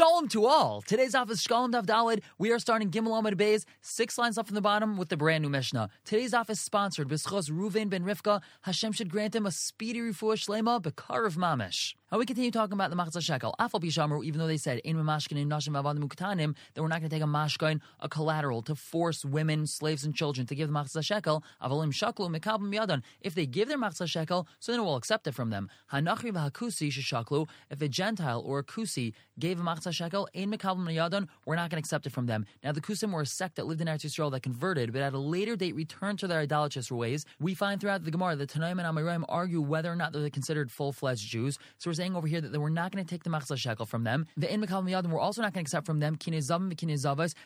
Shalom to all. Today's office Shalom Dav Dalid. We are starting Gimel Amid Beis, six lines up from the bottom with the brand new Mishnah. Today's office sponsored B'schos Ruven ben Rivka. Hashem should grant him a speedy refuah shlema bekar of mamish. Now we continue talking about the Machzah Shekel. Afal Pishamru, even though they said in Mamashkin in Nashim Avadim Uktanim that we're not going to take a mashkain, a collateral, to force women, slaves, and children to give the Machzah Shekel. Avalim Shaklu Mekabim Yadan. If they give their Machzah Shekel, so then we'll accept it from them. Hanachri v'Hakusi Shishaklu. If a Gentile or a Kusi gave a Machzah Shekel, in Mekabim Yadan, we're not going to accept it from them. Now the Kusim were a sect that lived in Eretz Yisrael that converted, but at a later date returned to their idolatrous ways. We find throughout the Gemara that Tanaim and Amoraim argue whether or not they're considered full-fledged Jews. So we're saying over here that we're not going to take the machzah shekel from them. The in mekal miyadim, we're also not going to accept from them kine zavim kine.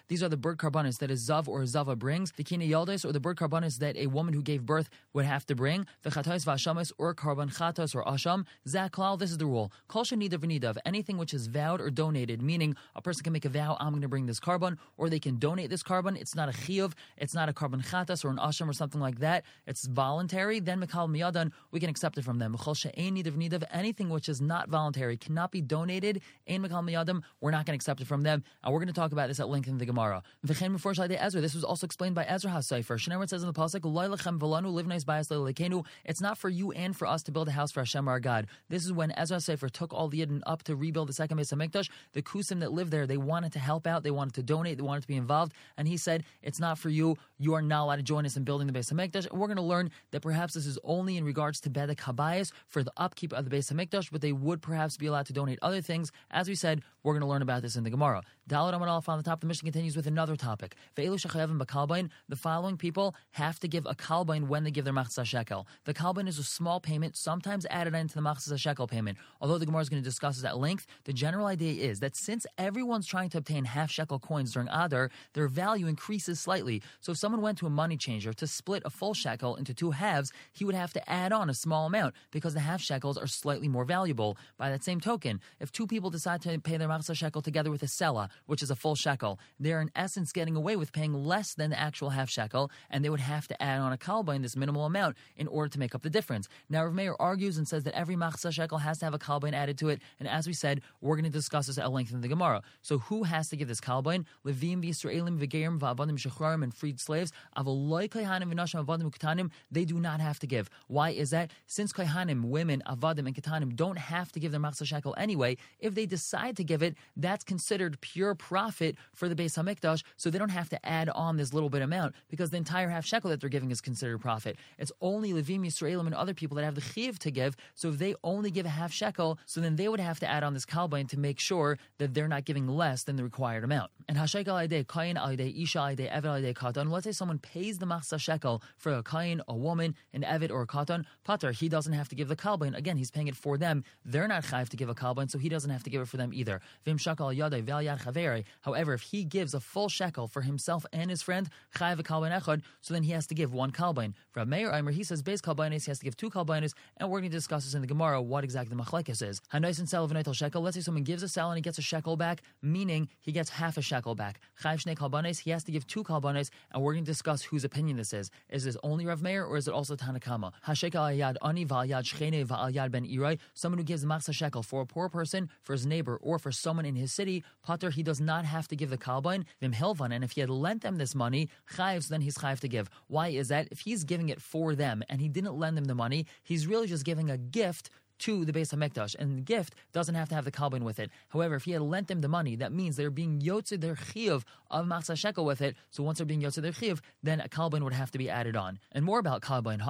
These are the bird korbanos that a zav or a zava brings. The Kineyaldes, or the bird korbanos that a woman who gave birth would have to bring. The chatos vashamas or korban chatos or asham. Zaklal, this is the rule. Kol shenida v'nidav, anything which is vowed or donated, meaning a person can make a vow, I'm going to bring this korban, or they can donate this korban. It's not a chiyuv, it's not a korban chatas or an asham or something like that. It's voluntary. Then mekal miyadan, we can accept it from them. Anything which is not voluntary cannot be donated. Ein Mekal Miyadim, we're not going to accept it from them. And we're going to talk about this at length in the Gemara. Ezra, this was also explained by Ezra HaSefer. Shneimar says in the Pasuk. It's not for you and for us to build a house for Hashem our God. This is when Ezra HaSefer took all the Yidden up to rebuild the second Beis HaMikdash. The Kusim that lived there, they wanted to help out, they wanted to donate, they wanted to be involved. And he said, it's not for you. You are not allowed to join us in building the Beis HaMikdash. And we're going to learn that perhaps this is only in regards to Bedek Habayas for the upkeep of the Beis HaMikdash, but they would perhaps be allowed to donate other things. As we said, we're going to learn about this in the Gemara. Amad Aleph on the top, the Mishnah continues with another topic. The following people have to give a kalbain when they give their machzah shekel. The kalbain is a small payment, sometimes added into the machzah shekel payment. Although the Gemara is going to discuss this at length, the general idea is that since everyone's trying to obtain half shekel coins during Adar, their value increases slightly. So if someone went to a money changer to split a full shekel into two halves, he would have to add on a small amount because the half shekels are slightly more valuable. By that same token, if two people decide to pay their machzah shekel together with a sela, which is a full shekel, they're in essence getting away with paying less than the actual half shekel, and they would have to add on a kalba in this minimal amount in order to make up the difference. Now, Rav Meir argues and says that every machzah shekel has to have a kalbain added to it, and as we said, we're going to discuss this at length in the Gemara. So, who has to give this kalbain? Levim, Yisraelim, Vigerim, Vavadim, Shecharim, and freed slaves. Avoloi Kaihanim, Vinashim, Avadim, Ketanim, they do not have to give. Why is that? Since Kaihanim, women, Avadim, and Ketanim don't have to give their machzah shekel anyway, if they decide to give it, that's considered pure profit for the Beis Hamikdash, so they don't have to add on this little bit amount because the entire half shekel that they're giving is considered profit. It's only Levim Yisraelim and other people that have the chiv to give. So if they only give a half shekel, so then they would have to add on this kalbain to make sure that they're not giving less than the required amount. And hashekel alidei kain alidei isha alidei eved alidei katan. Let's say someone pays the machzah shekel for a kain, a woman, an eved, or a katan. Pater, he doesn't have to give the kalbain. Again, he's paying it for them. They're not chayiv to give a kalbain, so he doesn't have to give it for them either. Vim shakal vel yad. However, if he gives a full shekel for himself and his friend, chayiv a kalbain echad, so then he has to give one kalbain. For Meir Eimer, he says base kalbainis, he has to give two kalbainis, and we're going to discuss this in the Gemara what exactly the machlekes is. Hanais and sell of shekel. Let's say someone gives a sell and he gets a shekel back, meaning he gets half a shekel back. Chayiv shnei he has to give two kalbainis, and we're going to discuss whose opinion this is. Is this only Rav Meir or is it also Tanakama? Hashekel ayad ani val yad shchene val yad ben irai. Someone who gives machsa shekel for a poor person, for his neighbor, or for someone in his city, pater he does not have to give the kalbain vim hilvan. And if he had lent them this money, chayiv, then he's chayiv to give. Why is that? If he's giving it for them and he didn't lend them the money, he's really just giving a gift to the Beis Hamikdash, and the gift doesn't have to have the kalbin with it. However, if he had lent them the money, that means they're being yotzid their chiyuv of machzah shekel with it. So once they're being yotzid their chiyuv, then a kalbin would have to be added on. And more about kalbin,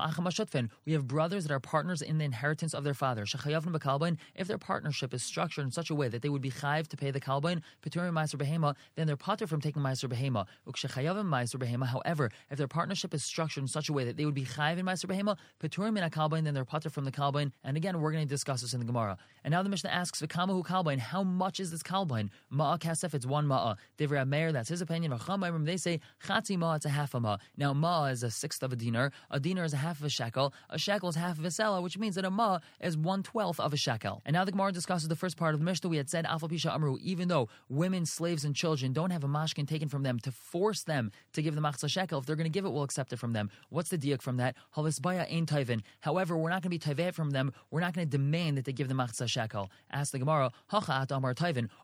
we have brothers that are partners in the inheritance of their father. Shechayavim b'kalbin, if their partnership is structured in such a way that they would be chayiv to pay the kalbin, peturim ma'aser then they're pater from taking ma'aser behema. Ma'aser. However, if their partnership is structured in such a way that they would be chayiv in ma'aser behema, peturim in a kalbin, then they're pater from the kalbin. And again, we're going to discuss this in the Gemara. And now the Mishnah asks, V'kamahu kalbain, how much is this kalbain? Ma'a kasef, it's one ma'a. Divrei Meir, that's his opinion. V'chamayim, they say, chatzi ma'a, it's a half a ma'a. Now, ma'a is a sixth of a dinar. A dinar is a half of a shekel. A shekel is half of a selah, which means that a ma'a is one twelfth of a shekel. And now the Gemara discusses the first part of the Mishnah. We had said, Alpha Pisha Amru, even though women, slaves, and children don't have a mashkin taken from them to force them to give the machzah shekel, if they're going to give it, we'll accept it from them. What's the diak from that? Halisbaya ain't. However, we're not going to be taivet from them. We're not going to to demand that they give the machzah shekel. Ask the Gemara, Amar.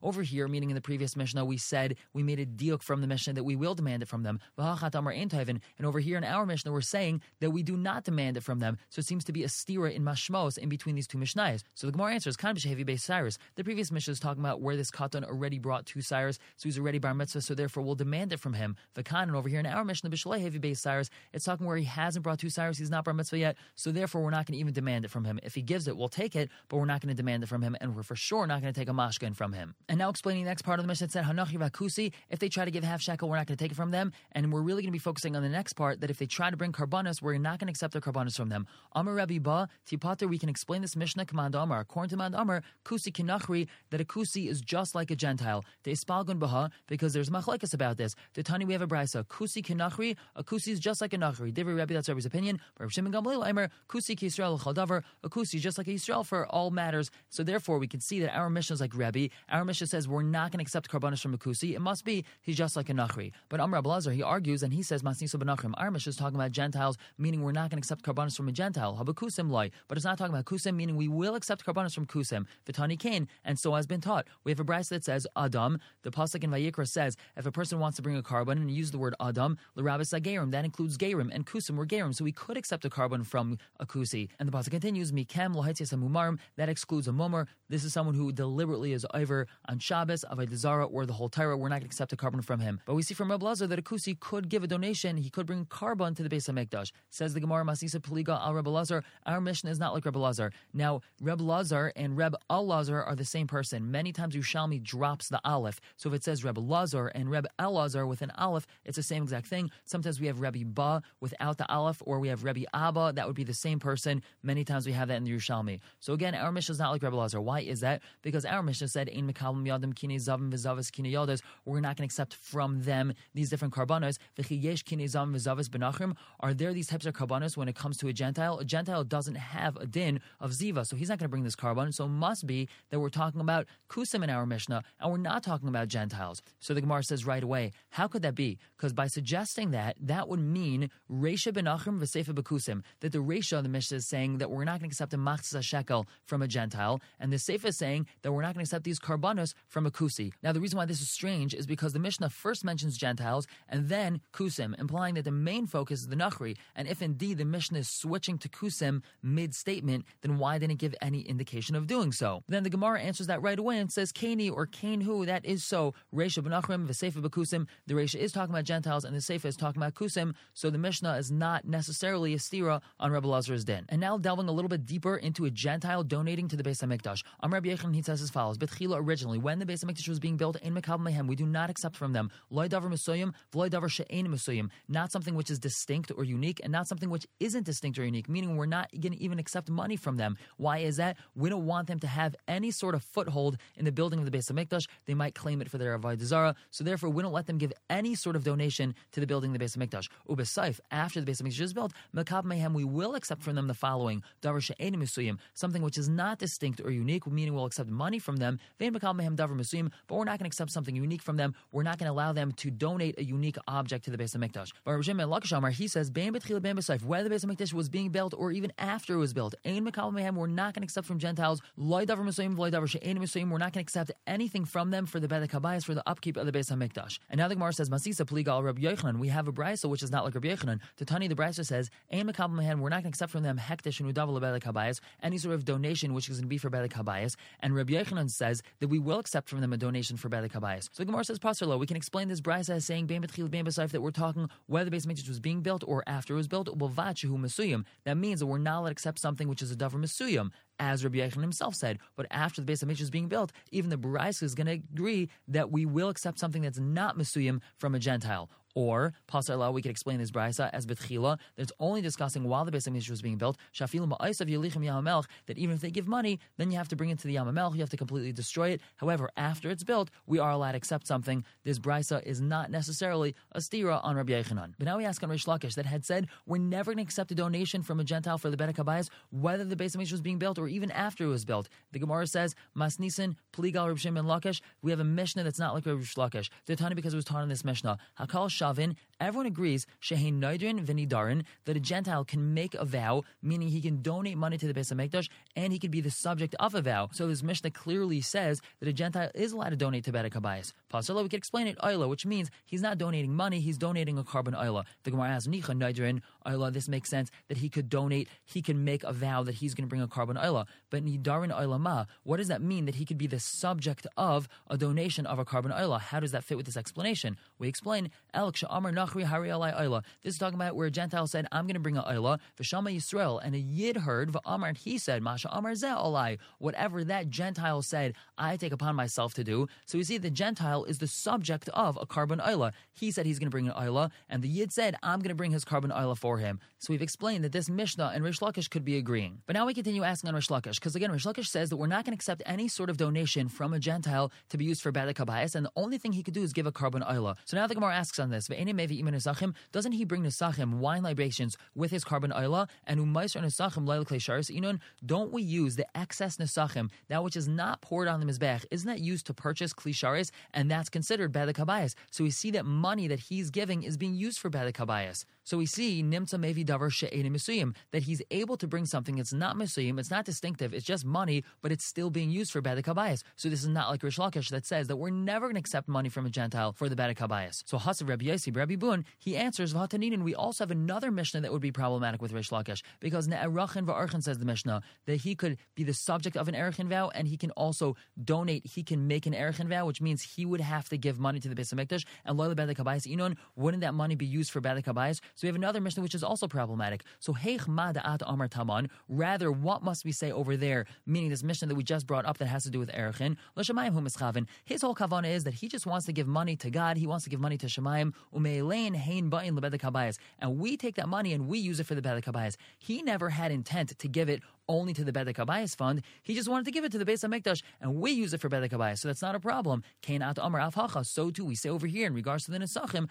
Over here, meaning in the previous Mishnah, we said we made a diuk from the Mishnah that we will demand it from them. Hachat Amar. And over here in our Mishnah, we're saying that we do not demand it from them. So it seems to be a stira in mashmos in between these two Mishnayos. So the Gemara answers, Kan B'Shevi Beis Se'aros. The previous Mishnah is talking about where this katan already brought two Se'aros, so he's already bar mitzvah, so therefore we'll demand it from him. The and over here in our Mishnah, B'Shalei Hevi Beis Se'aros, it's talking where he hasn't brought two Se'aros. he's not bar mitzvah yet, so therefore we're not going to even demand it from him. If he gives it, we'll take it, but we're not going to demand it from him, and we're for sure not going to take a mashkin from him. And now explaining the next part of the Mishnah, it said Hanachi Vakusi, if they try to give half shekel, we're not going to take it from them, and we're really going to be focusing on the next part that if they try to bring karbanis, we're not going to accept their karbanis from them. Amar Rabbi Ba, Tipater, we can explain this Mishnah, Command Amar. According to Command Amar, Kusi Kinachri, that a Kusi is just like a Gentile. They spalgun baha, because there's machlekes about this. The Tani, we have a brisa. Kusi Kinachri, a Kusi is just like a Nachri. Divrei Rabbi, that's Rabbi's opinion. Rabbi Shimon Gamliel, Aimer, Kusi Ki Yisrael Chaldavar, a Kusi just like a Yisrael for all matters. So therefore, we can see that our mission is like Rabbi. Our mission says we're not going to accept karbanis from a Kusi. It must be he's just like a Nachri. But Amr Abelazar, he argues and he says Masniso Benachrim. Our Mishnah is talking about Gentiles, meaning we're not going to accept karbanis from a Gentile. Habakusim loy. But it's not talking about Kusim, meaning we will accept karbanis from Kusim. Vitani Kain, and so has been taught. We have a brisa that says Adam. The pasuk in Vayikra says if a person wants to bring a korban and use the word Adam, l'rabis agerim, that includes gerim and kusim were gerim. So we could accept a korban from a kusi. And the pasuk continues Mikem mumarim. That excludes a mumar. This is someone who deliberately is over on Shabbos, Avodah Zarah, or the whole Torah. We're not going to accept a korban from him. But we see from Reb Lazar that a kusi could give a donation. He could bring korban to the Beis HaMikdash. Says the Gemara Masisa Peliga al Reb Lazar. Our mission is not like Reb Lazar. Now Reb Lazar and Reb Al Lazar are the same person. Many times Yerushalmi drops the aleph. So if it says Reb Lazar and Reb Elazar with an aleph, it's the same exact thing. Sometimes we have Rebbe Ba without the aleph, or we have Rebbe Abba. That would be the same person. Many times we have that in the Yerushalmi. So again, our mission is not like Rebbe Lazar. Why is that? Because our mission said Ein Mekalim Yadim Kine Zavim V'Zavis Kine Yodas. We're not going to accept from them these different karbanos. V'Chiyesh Kine Zavim V'Zavis Benachrim. Are there these types of karbanos when it comes to a Gentile? A Gentile doesn't have a din of ziva, so he's not going to bring this korban. So it must be that we're talking about kusim in our Mishnah, and we're not talking about Gentiles. So the Gemara says right away, how could that be? Because by suggesting that, that would mean Resha benachrim v'sefa bekusim, that the Resha of the Mishnah is saying that we're not going to accept a machzah shekel from a Gentile, and the Sefer is saying that we're not going to accept these karbanos from a kusi. Now the reason why this is strange is because the Mishnah first mentions Gentiles and then kusim, implying that the main focus is the nachri. And if indeed the Mishnah is switching to kusim mid-statement, then why didn't it give any indication of doing so? Then the Gemara answers that right away and says Kani or Kain who, that is so. Resha benachrim v'sefa bekusim. The Resha is talking about Gentiles and the Sefer is talking about kusim. So the Mishnah is not necessarily a stira on Rebbe Lazar's din. And now delving a little bit deeper into a Gentile donating to the Beis Hamikdash. Am Rabbi Yochanan he says as follows: Betchila originally, when the Beis Hamikdash was being built in Mekab Mehem, we do not accept from them loy davar mesuyim, v'loy davar she'ein mesuyim. Not something which is distinct or unique, and not something which isn't distinct or unique. Meaning we're not going to even accept money from them. Why is that? We don't want them to have any sort of foothold in the building of the Beis Hamikdash. They might claim it for their avodah zara. So therefore, we don't let them give any sort of donation to the building of the Beis Hamikdash. Ubesaif, after the Beis Hamikdash is built, Mekab Mehem, we will accept from them the following: davar she'ein mesuyim, something which is not distinct or unique, meaning we'll accept money from them. But we're not going to accept something unique from them. We're not going to allow them to donate a unique object to the Beis Hamikdash. But Rav Shimon he says, whether the Beis Hamikdash was being built or even after it was built, we're not going to accept from Gentiles. We're not going to accept anything from them for the Bedek Habayis for the upkeep of the Beis Hamikdash. And now the Gemara says, Masisa pligal Rabbi Yochanan. We have a brisa which is not like Rabbi Yochanan. To Tani, the brisa says, we're not going to accept from them hektish and udav lebeit Kabayas, any sort of donation which is going to be for Bedek Habayis. And Rabbi Yochanan says that we will accept from them a donation for Bedek Habayis. So the Gemara says, Pastor we can explain this brisa as saying, that we're talking whether the Beis Hamikdash was being built or after it was built. Ubavachu mesuyim. That means that we're not allowed to accept something which is a davar mesuyim as Rabbi Yochanan himself said. But after the Beis Hamikdash is being built, even the Brisa is going to agree that we will accept something that's not Mesuyim from a Gentile. Or, Pasar we could explain this brisa as betchila, that it's only discussing while the Beis was being built, shafil ma'asav yelichim yamamelch, that even if they give money, then you have to bring it to the yamamelch, you have to completely destroy it. However, after it's built, we are allowed to accept something. This brisa is not necessarily a stira on Rabbi Yochanan. But now we ask on Rish Lakish that had said, we're never going to accept a donation from a Gentile for the Bedek Habayis, whether the Beis was being built or even after it was built. The Gemara says, Masnisen, Pligal Reb Shimon Lakish, we have a Mishnah that's not like Rish Lakish. They're because it was taught in this Mishnah. Hakal Shavin, everyone agrees, Shehin Nidrin Vinidarin, that a Gentile can make a vow, meaning he can donate money to the Beis HaMikdash and he could be the subject of a vow. So this Mishnah clearly says that a Gentile is allowed to donate to Bedek Habayis. Pasala, we could explain it, Oila, which means he's not donating money, he's donating a korban Oila. The Gemara asks, Nicha Nidrin, Oila, this makes sense that he could donate, he can make a vow that he's going to bring a korban Oila. But Nidarin Oila Ma, what does that mean that he could be the subject of a donation of a korban Oila? How does that fit with this explanation? We explain, El This is talking about where a Gentile said, I'm going to bring a Oila, Vishama Yisrael, and a Yid heard, and he said, Masha Amar Zeh. Whatever that Gentile said, I take upon myself to do. So you see, the Gentile is the subject of a korban Oila. He said he's going to bring an Oila, and the Yid said, I'm going to bring his korban Oila for him. So we've explained that this Mishnah and Rish Lakish could be agreeing. But now we continue asking on Rish Lakish, because again, Rish Lakish says that we're not going to accept any sort of donation from a Gentile to be used for Bedek Habayis, and the only thing he could do is give a korban Oila. So now the Gemara asks on this, doesn't he bring Nesachim wine libations with his korban Oila, and Umaiser Nesachim Lail Klesharis Inun? Don't we use the excess Nesachim, that which is not poured on the Mizbech, isn't that used to purchase Klisharis, and that's considered Bedek Habayis? So we see that money that he's giving is being used for Bedek Habayis. So we see Nimtza Mevi Davar Misuyim, that he's able to bring something that's not Misuyim, it's not distinctive, it's just money, but it's still being used for Bedek Habayis. So this is not like Rish Lakish that says that we're never going to accept money from a Gentile for the Bedek Habayis. So Hasav Rabbi Yossi, Rabbi Bun, he answers V'hataninin. We also have another Mishnah that would be problematic with Rish Lakish because Ne'erachin V'archin says the Mishnah that he could be the subject of an Erichin vow and he can also donate, he can make an Erichin vow, which means he would have to give money to the Beis HaMikdash and Loyal Bada Kabayas Inon, wouldn't that money be used for Bedek Habayis? So we have another Mishnah which is also problematic. So Heich Mada'at Amar Taman, rather what must we say over there, meaning this Mishnah that we just brought up that has to do with Hu Mischavin. His whole kavana is that he just wants to give money to God, he wants to give money to Shemayim, Umeilein Hein Ba'in Lebeda Kabayas. And we take that money and we use it for the Bedek Habayis. He never had intent to give it only to the Bedek Habayis fund. He just wanted to give it to the Beis HaMikdash, and we use it for Bedek Habayis, so that's not a problem. Kain Amar Avhacha. So too, we say over here in regards to the Nesachim,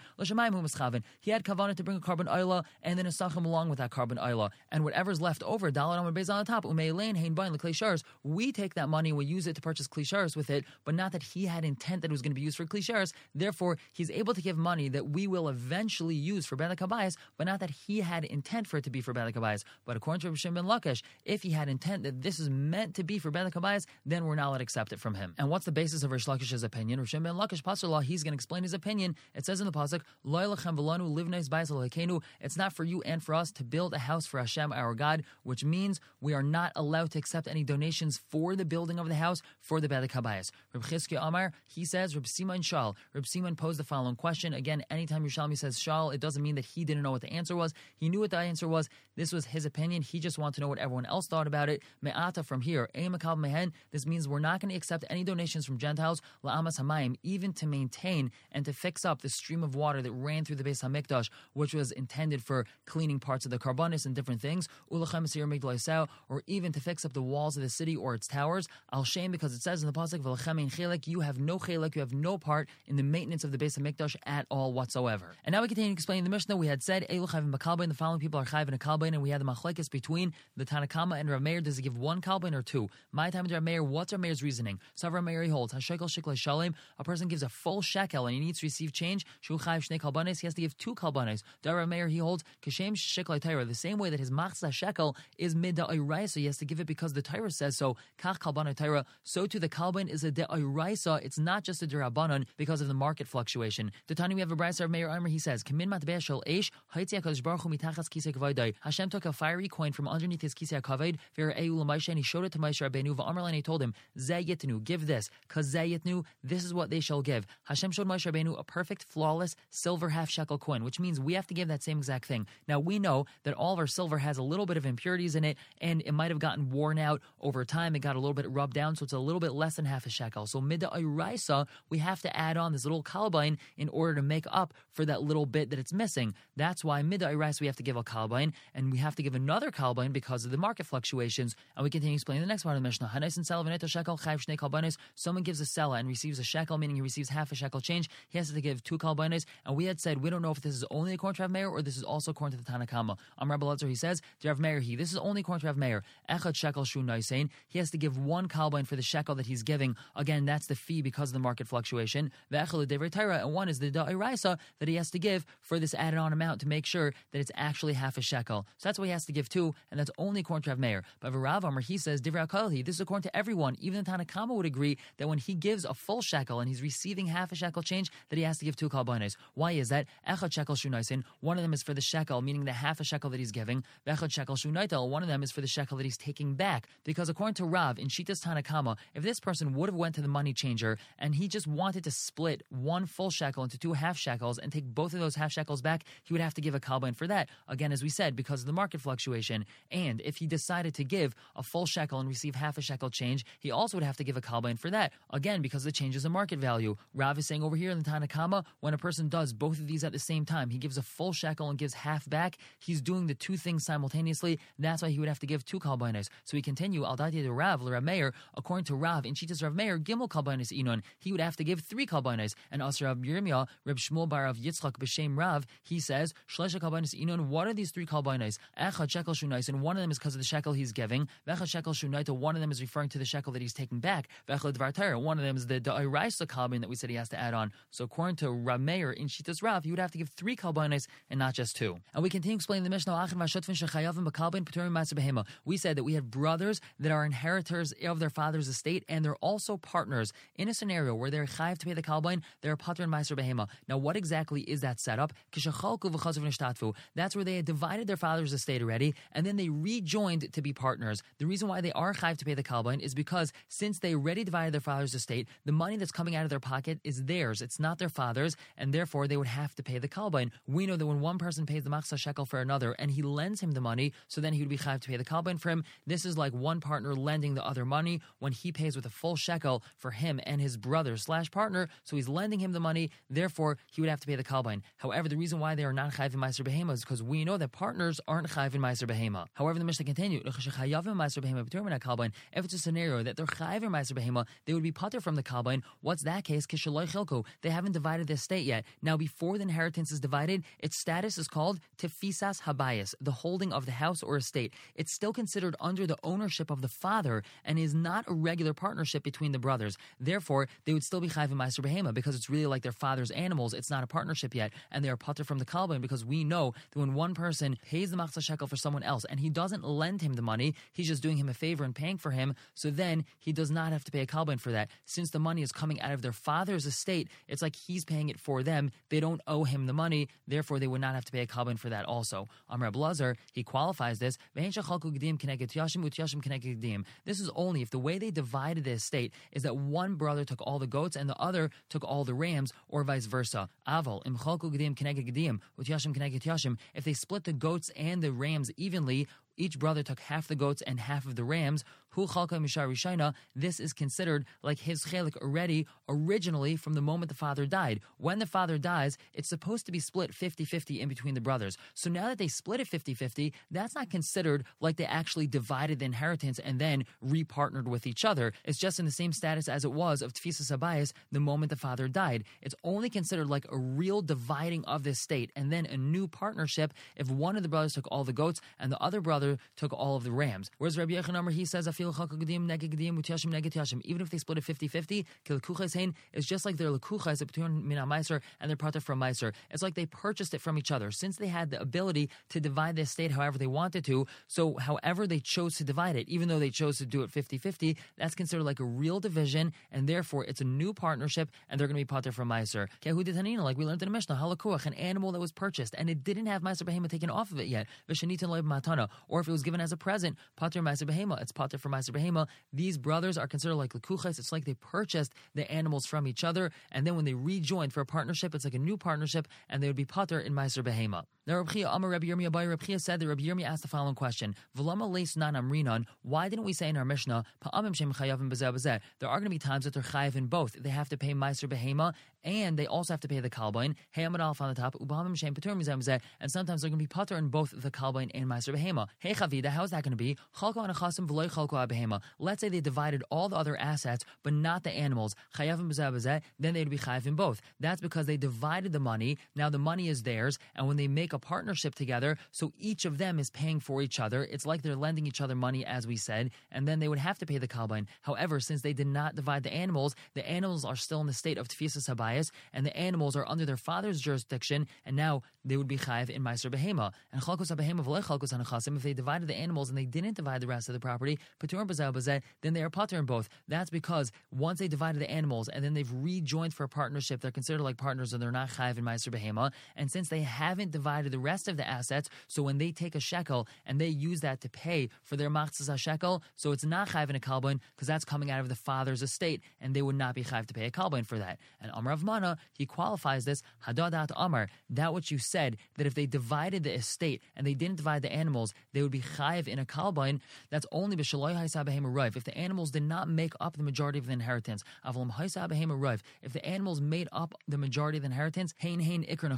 He had kavanah to bring a korban oila and the Nesachim along with that korban oila, and whatever's left over, Dalat Amar Beis on the top, Umeilein Hein Bain L'Klei. We take that money we use it to purchase Klei with it, but not that he had intent that it was going to be used for Klei Therefore, he's able to give money that we will eventually use for Bedek Habayis, but not that he had intent for it to be for Bedek Habayis. But according to Rabbi Shimon Lakish, if he had intent that this is meant to be for Bedek Habayis, then we're not allowed to accept it from him. And what's the basis of Rish Lakish's opinion? Rish Ben Lakish Pasur he's going to explain his opinion. It says in the pasuk, It's not for you and for us to build a house for Hashem our God, which means we are not allowed to accept any donations for the building of the house for the Bedek Habayis. Reb Chizki Amar, he says, Reb Simon Shal. Reb Simon posed the following question. Again, anytime Yerushalmi says Shal, it doesn't mean that he didn't know what the answer was. He knew what the answer was. This was his opinion. He just wanted to know what everyone else thought about it. Me'ata from here, Eimakal Mehen, this means we're not going to accept any donations from Gentiles, La'amas Hamayim, even to maintain and to fix up the stream of water that ran through the Beis HaMikdash, which was intended for cleaning parts of the Karbanis and different things, Ulachem or even to fix up the walls of the city or its towers. Al Shem, because it says in the Pasuk, Chelek, you have no Chelek, you have no part in the maintenance of the Beis HaMikdash at all whatsoever. And now we continue explaining the Mishnah. We had said, Eluchav and the following people are Chayiv and and we had the Machlekes between the Tanakama and Rav Meir. Does he give one Kalbain or two? My time Rav Meir, what's Rav Meir's reasoning? So Rav Meir holds, Hashekel Shikla Shalem, a person gives a full shekel and he needs to receive change, Shu Chayiv Shnei Kalbanes, he has to give two Kalbanes. Rav Meir, he holds, Kashem Shikla Taira, the same way that his Machza shekel is mid so he has to give it because the Taira says so, Kach so too the Kalban is a De'iraisa, it's not just a Derabanan because of the market fluctuation. The time we have a Brisa of Meir Amr, he says, Kamin Matbeh Eish, Hashem took a fiery coin from underneath his kisei kaved, and he showed it to Moshe Rabbeinu. V'amarlan he told him, Zayitnu, give this, cause Zayitnu, this is what they shall give. Hashem showed Moshe Rabbeinu a perfect, flawless silver half shekel coin, which means we have to give that same exact thing. Now we know that all of our silver has a little bit of impurities in it, and it might have gotten worn out over time. It got a little bit rubbed down, so it's a little bit less than half a shekel. So midda iraisa, we have to add on this little kalbain in order to make up for that little bit that it's missing. That's why midda iraisa we have to give a kalbain, and we have to give another kalbain because of the market fluctuation fluctuations. And we continue explaining the next part of the Mishnah. Someone gives a seller and receives a shekel, meaning he receives half a shekel change. He has to give two kalbanes. And we had said we don't know if this is only according to Rav Meir or this is also according to the Tanakama. Rabbi Lazar, he says, Rav Meir, he, this is only according to Rav Meir. Echad shekel shu He has to give one kalbain for the shekel that he's giving. Again, that's the fee because of the market fluctuation. And one is the da'iraisa that he has to give for this added on amount to make sure that it's actually half a shekel. So that's what he has to give two, and that's only according to Rav Meir. But Rav Amr, he says, this is according to everyone. Even the Tanakama would agree that when he gives a full shekel and he's receiving half a shekel change, that he has to give two kalbanes. Why is that? Echad shekel shunaisin. One of them is for the shekel, meaning the half a shekel that he's giving. Echad shekel shunaitel. One of them is for the shekel that he's taking back. Because according to Rav in Shitas Tanakama, if this person would have went to the money changer and he just wanted to split one full shekel into two half shekels and take both of those half shekels back, he would have to give a kalbain for that. Again, as we said, because of the market fluctuation. And if he decided to give a full shekel and receive half a shekel change, he also would have to give a kalbain for that. Again, because the change is a market value. Rav is saying over here in the Tanakama, when a person does both of these at the same time, he gives a full shekel and gives half back, he's doing the two things simultaneously. That's why he would have to give two kalbainas. So we continue, al dati to Rav, Rav Meir, according to Rav, in Shitas Rav Meir, Gimel kalbainas Inon, he would have to give three kalbainas. And also Rav Yirmiyah, Reb Shmuel bar of Yitzchak b'shem Rav, he says, Shlesha kalbainas inun, what are these three kalbainas? Echad shekel shunais, and one of them is because of the shekel he's giving. Vechad shekel shunaita, one of them is referring to the shekel that he's taking back. Vechad dvar one of them is the da'iraisa kalbain that we said he has to add on. So according to Rav Meir in Shitas Rav, he would have to give three kalbanis and not just two. And we continue explaining the Mishnah. We said that we have brothers that are inheritors of their father's estate, and they're also partners in a scenario where they're chayiv to pay the kalbain. They're pater and meiser behema. Now, what exactly is that setup? That's where they had divided their father's estate already, and then they rejoined to be partners. The reason why they are chayiv to pay the kalbain is because since they already divided their father's estate, the money that's coming out of their pocket is theirs. It's not their father's, and therefore they would have to pay the kalbain. We know that when one person pays the machsa shekel for another, and he lends him the money, so then he would be chayiv to pay the kalbain for him. This is like one partner lending the other money when he pays with a full shekel for him and his brother slash partner. So he's lending him the money, therefore he would have to pay the kalbain. However, the reason why they are not chayiv in meiser behema is because we know that partners aren't chayiv in meiser behema. However, the Mishnah continues, if it's a scenario that they're chayiv in meiser behema, they would be putter from the kalbain. What's that case? They haven't divided the estate yet. Now, before the inheritance is divided, its status is called tefisas habayis, the holding of the house or estate. It's still considered under the ownership of the father and is not a regular partnership between the brothers. Therefore, they would still be chayv meiser behema because it's really like their father's animals. It's not a partnership yet, and they are putter from the kalbain because we know that when one person pays the machzah shekel for someone else and he doesn't lend him the money, he's just doing him a favor and paying for him. So then he does not have to pay a kalbain for that. Since the money is coming out of their father's estate, it's like he's paying it for them. They don't owe him the money, therefore they would not have to pay a kalbain for that also. Amr Blazer, he qualifies this. This is only if the way they divided the estate is that one brother took all the goats and the other took all the rams, or vice versa. Aval, if they split the goats and the rams evenly, each brother took half the goats and half of the rams. Hu chalka This is considered like his chelik already, originally from the moment the father died. When the father dies, it's supposed to be split 50-50 in between the brothers. So now that they split it 50-50, that's not considered like they actually divided the inheritance and then repartnered with each other. It's just in the same status as it was of tfisa sabayas the moment the father died. It's only considered like a real dividing of the state and then a new partnership if one of the brothers took all the goats and the other brother took all of the rams. Whereas Rabbi Yochanan, he says, even if they split it 50-50, it's just like their lekuchas between mina meiser and their partner from meiser. It's like they purchased it from each other. Since they had the ability to divide the estate however they wanted to, so however they chose to divide it, even though they chose to do it 50-50, that's considered like a real division, and therefore it's a new partnership, and they're going to be partner from meiser. Like we learned in the Mishnah, halakuach, an animal that was purchased, and it didn't have meiser behema taken off of it yet. Or or if it was given as a present, pater ma'aser behema, it's pater for ma'aser behema. These brothers are considered like lekuches. It's like they purchased the animals from each other, and then when they rejoined for a partnership, it's like a new partnership, and they would be pater in ma'aser behema. Now, Rabbi Amar Rabbi Yirmiyah, by Rabbi said that Rabbi Yirmiyah asked the following question: V'lama leis? Why didn't we say in our Mishnah, Pa'amim shem chayavim b'zeh There are going to be times that they're chayav in both. They have to pay meiser behema, and they also have to pay the kalbain. Hey amad alf on the top. Ubamim shem patur mizeh And sometimes they're going to be putter in both the kalbain and meiser behema. Hey chavida, how is that going to be? Chalko anachasim v'loy chalko behema. Let's say they divided all the other assets, but not the animals. Chayavim b'zeh Then they'd be chayav in both. That's because they divided the money. Now the money is theirs, and when they make a partnership together, so each of them is paying for each other. It's like they're lending each other money, as we said, and then they would have to pay the kalbain. However, since they did not divide the animals, the animals are still in the state of tefisas habayis, and the animals are under their father's jurisdiction, and now they would be chayiv in meiser behema. And chalkos behema chalkos. If they divided the animals and they didn't divide the rest of the property, Patur and then they are pater in both. That's because once they divided the animals and then they've rejoined for a partnership, they're considered like partners and they're not chayiv in meiser behema. And since they haven't divided the rest of the assets, so when they take a shekel and they use that to pay for their machzas shekel, so it's not chayiv in a kalbin because that's coming out of the father's estate, and they would not be chayiv to pay a kalbin for that. And Amar of Mana, he qualifies this hadadat Amr, that which you said that if they divided the estate and they didn't divide the animals, they would be chayiv in a kalbin. That's only b'shaloi haisabahema If the animals did not make up the majority of the inheritance, avlam haisabahema If the animals made up the majority of the inheritance, hein hein ikr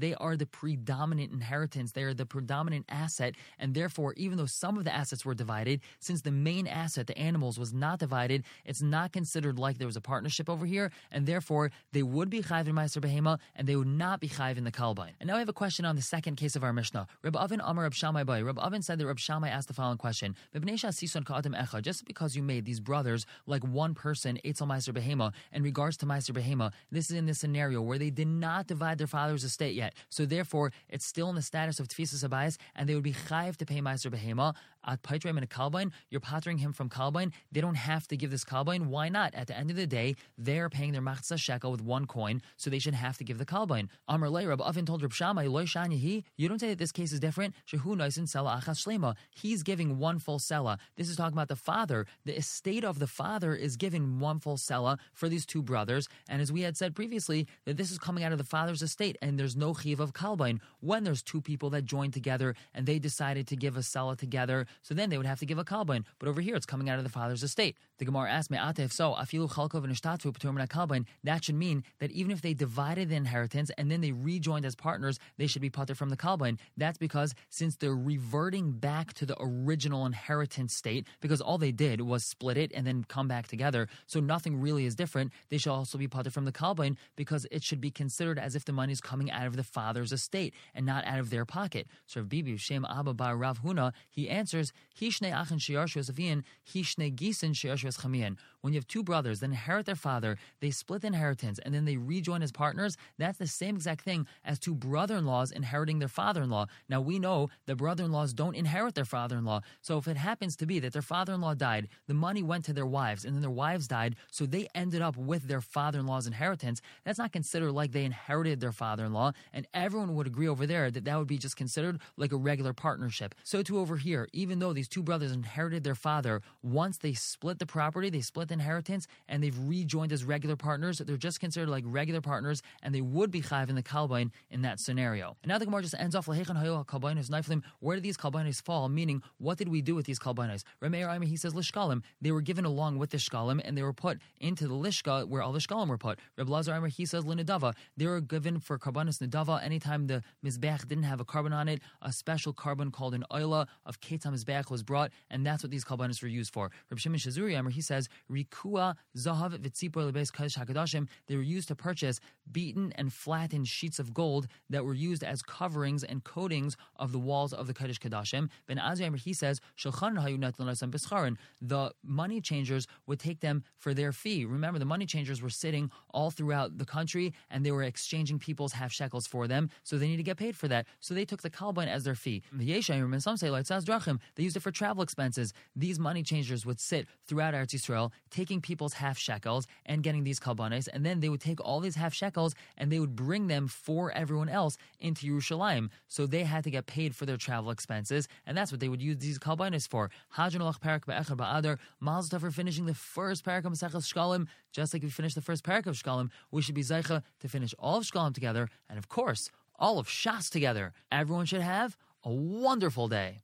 they are the predominant inheritance. They are the predominant asset, and therefore, even though some of the assets were divided, since the main asset, the animals, was not divided, it's not considered like there was a partnership over here, and therefore they would be chayv in Meiser Behema, and they would not be chayv in the Kalbain. And now I have a question on the second case of our Mishnah. Reb Avin Amar Reb Shammai Bay. Reb Avin said that Reb Shammai asked the following question: Just because you made these brothers like one person, Eitzel Meiser Behema, in regards to Meiser Behema, this is in the scenario where they did not divide their father's estate yet. So therefore, it's still in the status of Tfisas Abayas, and they would be chayiv to pay Meiser Behema at Paitrim and a Kalbain, you're pattering him from Kalbain. They don't have to give this Kalbain. Why not? At the end of the day, they're paying their Machzah shekel with one coin, so they should have to give the Kalbain. Amr Lei, Rabbi Avin told Rab Shammai, Loi Shanyahi, you don't say that this case is different. Shehu Noisin Sela Achas Shlema. He's giving one full Sela. This is talking about the father. The estate of the father is giving one full Sela for these two brothers. And as we had said previously, that this is coming out of the father's estate, and there's no chiv of Kalbain. When there's two people that joined together and they decided to give a Sela together, so then they would have to give a kalbain. But over here, it's coming out of the father's estate. The Gemara asked me, if so, afilu chalkov and kalbain. That should mean that even if they divided the inheritance and then they rejoined as partners, they should be pater from the kalbain. That's because since they're reverting back to the original inheritance state, because all they did was split it and then come back together, so nothing really is different. They should also be pater from the kalbain because it should be considered as if the money is coming out of the father's estate not out of their pocket. So Bibi Shem Abba Bar Rav Huna, he answers, Hishne achin sheyarshu avian, hishne gisin sheyarshu chamian. When you have two brothers that inherit their father, they split the inheritance and then they rejoin as partners. That's the same exact thing as two brother-in-laws inheriting their father-in-law. Now we know that brother-in-laws don't inherit their father-in-law. So if it happens to be that their father-in-law died, the money went to their wives, and then their wives died, so they ended up with their father-in-law's inheritance. That's not considered like they inherited their father-in-law, and everyone would agree over there that that would be just considered like a regular partnership. So too over here, even though these two brothers inherited their father, once they split the property, they split inheritance, and they've rejoined as regular partners. They're just considered like regular partners, and they would be chayv in the kalbain in that scenario. And now the Gemara just ends off kalbainos. Where did these kalbainos fall? Meaning, what did we do with these kalbainos? Rameir Aimi he says lishkalim. They were given along with the shkalim, and they were put into the lishka where all the shkalim were put. Reb Lazar Aimer he says linadava. They were given for karbanis nadava. Anytime the mizbech didn't have a korban on it, a special korban called an oila of ketam mizbech was brought, and that's what these kalbanis were used for. Reb Shimon Shazuri Aimer he says rikua zahav v'tzipor lebes kadosh hakadashim. They were used to purchase beaten and flattened sheets of gold that were used as coverings and coatings of the walls of the Kaddish Kadashim. Ben Azzai he says, the money changers would take them for their fee. Remember, the money changers were sitting all throughout the country and they were exchanging people's half shekels for them, so they need to get paid for that. So they took the kalbain as their fee. Some say, they used it for travel expenses. These money changers would sit throughout Eretz Yisrael, taking people's half shekels and getting these kalbanis, and then they would take all these half shekels and they would bring them for everyone else into Yerushalayim. So they had to get paid for their travel expenses, and that's what they would use these kalbainis for. Hadran parak be'echad ba'adar. Mazel for finishing the first parak of Masechah Shkalim. Just like we finished the first parak of Shkalim, we should be zeicha to finish all of Shkalim together, and of course, all of Shas together. Everyone should have a wonderful day.